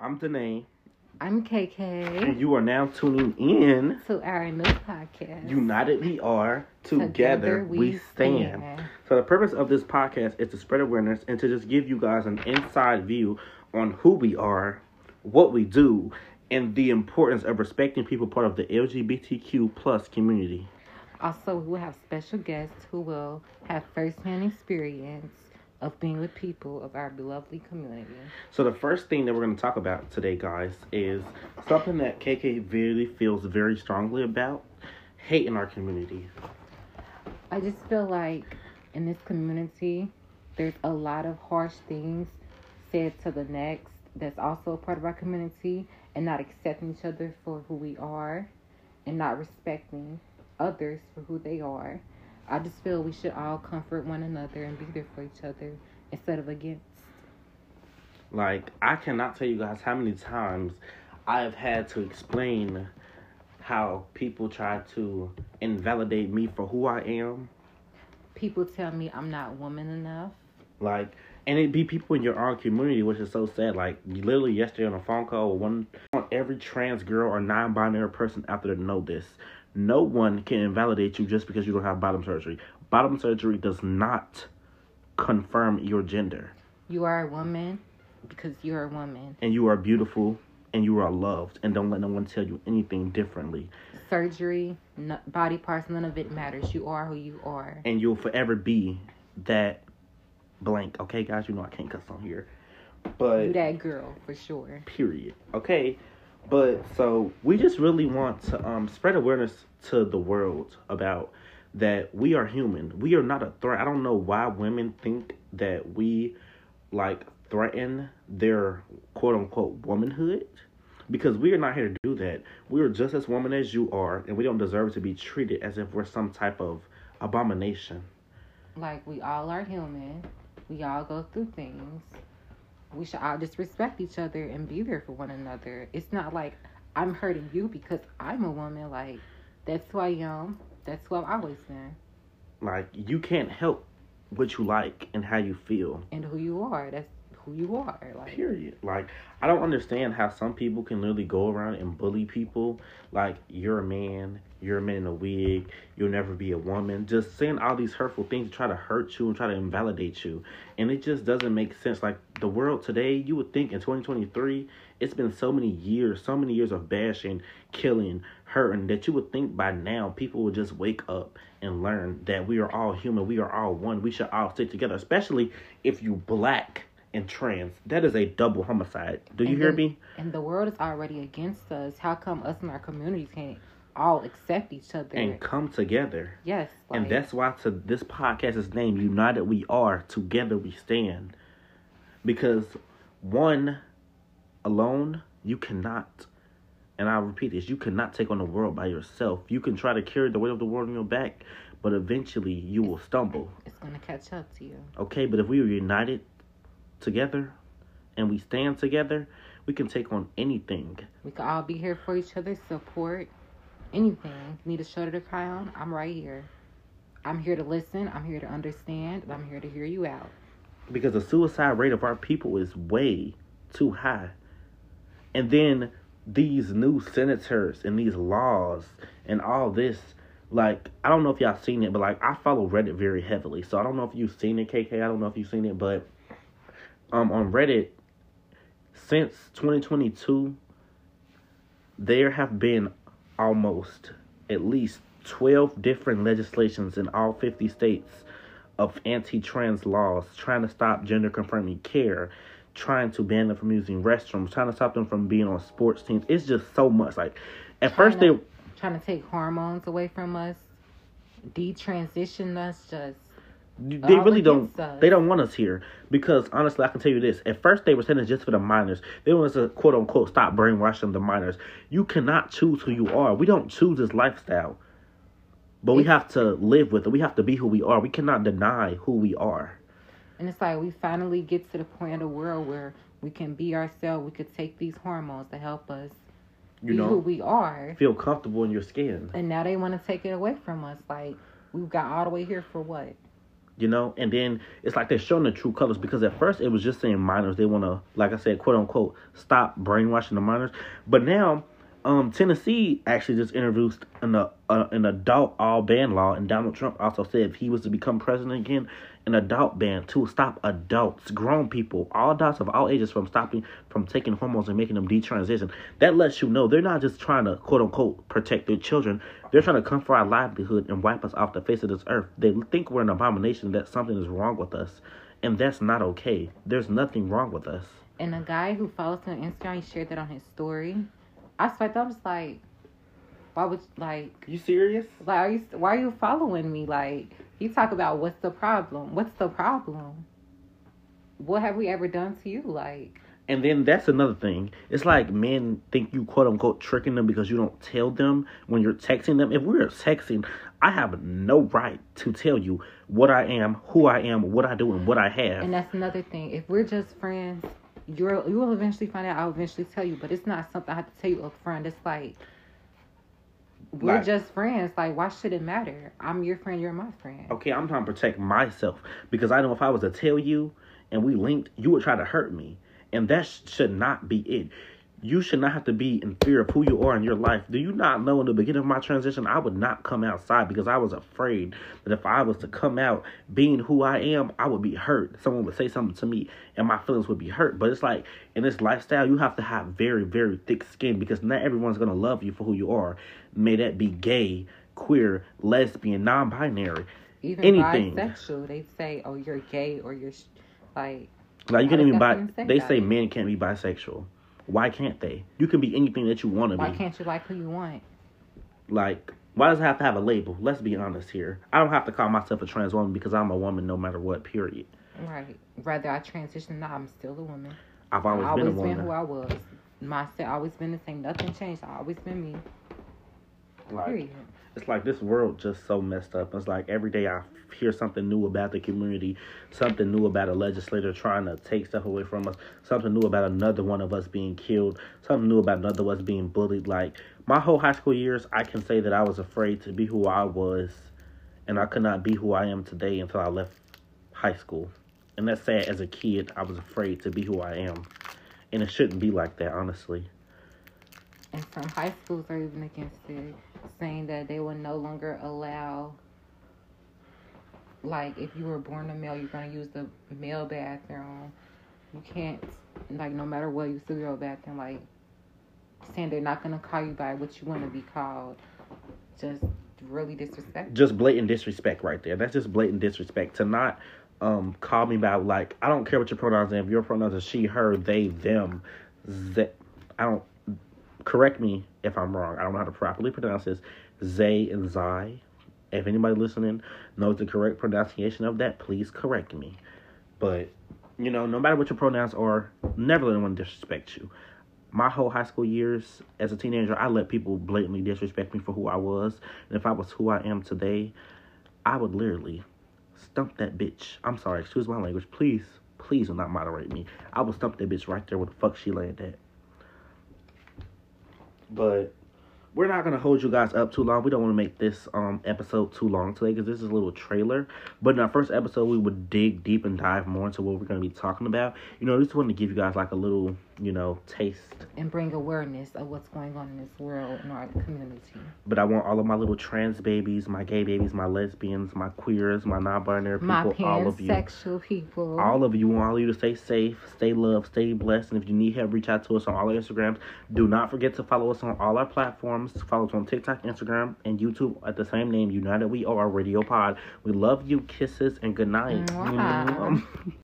I'm Danae, I'm KK. and you are now tuning in. To our new podcast. United we are, together, we, stand. So the purpose of this podcast is to spread awareness and to just give you guys an inside view on who we are, what we do, and the importance of respecting people part of the LGBTQ plus community. Also, we will have special guests who will have firsthand experience of being with people of our beloved community. So the first thing that we're going to talk about today, guys, is something that KK really feels very strongly about: hate in our community. I just feel like in this community, there's a lot of harsh things said to the next that's also a part of our community and not accepting each other for who we are and not respecting others for who they are. I just feel we should all comfort one another and be there for each other instead of against. Like I cannot tell you guys how many times I have had to explain how people try to invalidate me for who I am. People tell me I'm not woman enough. Like, and it be people in your own community, which is so sad. Like, literally yesterday on a phone call, one every trans girl or non-binary person out there to know this: no one can invalidate you just because you don't have bottom surgery. Bottom surgery does not confirm your gender, You are a woman because you're a woman. and you are beautiful and you are loved. And don't let no one tell you anything differently. Surgery, no, body parts, none of it matters. You are who you are. and you'll forever be that blank. Okay, guys, you know I can't cuss on here, You but that girl for sure. period. Okay, but so we just really want to um spread awareness to the world about that we are human. We are not a threat. I don't know why women think that we like threaten their quote unquote womanhood. Because we are not here to do that. We are just as woman as you are, and we don't deserve to be treated as if we're some type of abomination. Like we all are human. We all go through things. We should all just respect each other and be there for one another. It's not like I'm hurting you because I'm a woman. Like that's who I am. That's who I've always been. Like you can't help what you like and how you feel. And who you are. That's who you are. Like Period. Like I don't understand how some people can literally go around and bully people. Like you're a man, you're a man in a wig, you'll never be a woman. Just saying all these hurtful things to try to hurt you and try to invalidate you. And it just doesn't make sense. Like the world today, you would think in 2023, it's been so many years, so many years of bashing, killing, hurting that you would think by now people would just wake up and learn that we are all human, we are all one, we should all stick together, especially if you black and trans. That is a double homicide. Do you And hear me? And the world is already against us. How come us and our communities can't all accept each other? And come together. yes. And that's why to this podcast is named United We Are, Together We Stand. Because one alone, you cannot, and I'll repeat this, you cannot take on the world by yourself. You can try to carry the weight of the world on your back, but eventually you will stumble. it's gonna catch up to you. Okay, but if we are united together and we stand together, we can take on anything. We could all be here for each other, support anything. Need a shoulder to cry on? I'm right here. I'm here to listen. I'm here to understand. I'm here to hear you out. because the suicide rate of our people is way too high. And then these new senators and these laws and all this, like I don't know if y'all seen it, but like I follow Reddit very heavily, so I don't know if you've seen it, KK. I don't know if you've seen it, but um on Reddit since 2022, there have been almost at least 12 different legislations in all 50 states of anti-trans laws trying to stop gender confirming care trying to ban them from using restrooms trying to stop them from being on sports teams it's just so much like at first they Trying Trying to take hormones away from us, detransition us. Just they all really don't us. they don't want us here because honestly i can tell you this at first they were saying it's just for the minors they want us to quote unquote stop brainwashing the minors you cannot choose who you are we don't choose this lifestyle but we have to live with it we have to be who we are we cannot deny who we are and it's like we finally get to the point of the world where we can be ourselves. We could take these hormones to help us you be who we are. feel comfortable in your skin And now they want to take it away from us. Like we got all the way here for what? You know? And then it's like they're showing the true colors because at first it was just saying minors. They want to like i said quote unquote stop brainwashing the minors. But now um, Tennessee actually just introduced an uh, an adult all ban law, and Donald Trump also said if he was to become president again, an adult ban to stop adults, grown people, all adults of all ages from stopping from taking hormones and making them detransition. That lets you know they're not just trying to quote unquote protect their children. They're trying to come for our livelihood and wipe us off the face of this earth. They think we're an abomination, that something is wrong with us, and that's not okay. There's nothing wrong with us. And a guy who follows me on Instagram, he shared that on his story. I swear, I was like, why would like? You serious? Like, are you? Why are you following me? Like, you talk about what's the problem? What's the problem? What have we ever done to you? Like. And then that's another thing. It's like men think you quote unquote tricking them because you don't tell them when you're texting them. If we're texting, I have no right to tell you what I am, who I am, what I do, and what I have. And that's another thing. If we're just friends, you're you will eventually find out. I'll eventually tell you, but it's not something I have to tell you up front. It's like we're like, just friends. Like, why should it matter? I'm your friend. You're my friend. Okay, I'm trying to protect myself because I know if I was to tell you and we linked, you would try to hurt me, and that sh- should not be it you should not have to be in fear of who you are in your life. Do you not know in the beginning of my transition, I would not come outside because I was afraid that if I was to come out being who I am, I would be hurt. Someone would say something to me and my feelings would be hurt. But it's like in this lifestyle, you have to have very, very thick skin because not everyone's going to love you for who you are. May that be gay, queer, lesbian, non binary, anything. bisexual. They say, oh, you're gay or you're like. Like you can't even buy. They say men can't be bisexual. Why can't they? You can be anything that you want to be. Why can't you like who you want? Like, why does it have to have a label? Let's be honest here. I don't have to call myself a trans woman because I'm a woman no matter what, period. Right. Whether I transition or not, I'm still a woman. I've always, I've always been a woman. been who I was. Myself, always been the same. Nothing changed. I always been me. Like, period. It's like this world just so messed up. It's like every day I hear something new about the community, something new about a legislator trying to take stuff away from us, something new about another one of us being killed, something new about another of us being bullied. Like my whole high school years, I can say that I was afraid to be who I was, and I could not be who I am today until I left high school. And that's sad. As a kid, I was afraid to be who I am, and it shouldn't be like that, honestly. And some high schools are even against it, saying that they will no longer allow like if you were born a male, you're gonna use the male bathroom. You can't like no matter what you still go bathroom. Like saying they're not gonna call you by what you want to be called. Just really disrespect. Just blatant disrespect right there. That's just blatant disrespect to not um call me by like I don't care what your pronouns are. If your pronouns are she, her, they, them, they, I don't correct me if I'm wrong. I don't know how to properly pronounce this. Zay and Zai if anybody listening knows the correct pronunciation of that, please correct me. But, you know, no matter what your pronouns are, never let anyone disrespect you. My whole high school years as a teenager, I let people blatantly disrespect me for who I was. And if I was who I am today, I would literally stump that bitch. I'm sorry, excuse my language. Please, please do not moderate me. I would stump that bitch right there where the fuck she landed at. But we're not gonna hold you guys up too long. We don't want to make this um episode too long today because this is a little trailer. But in our first episode, we would dig deep and dive more into what we're gonna be talking about. You know, just wanted to give you guys like a little, you know, taste and bring awareness of what's going on in this world in our community. But I want all of my little trans babies, my gay babies, my lesbians, my queers, my non-binary people, my all of you, sexual people, all of you, want all of you to stay safe, stay loved, stay blessed, and if you need help, reach out to us on all our Instagrams. Do not forget to follow us on all our platforms. Follow us on TikTok, Instagram, and YouTube at the same name, United We Are Radio Pod. We love you. Kisses and good night.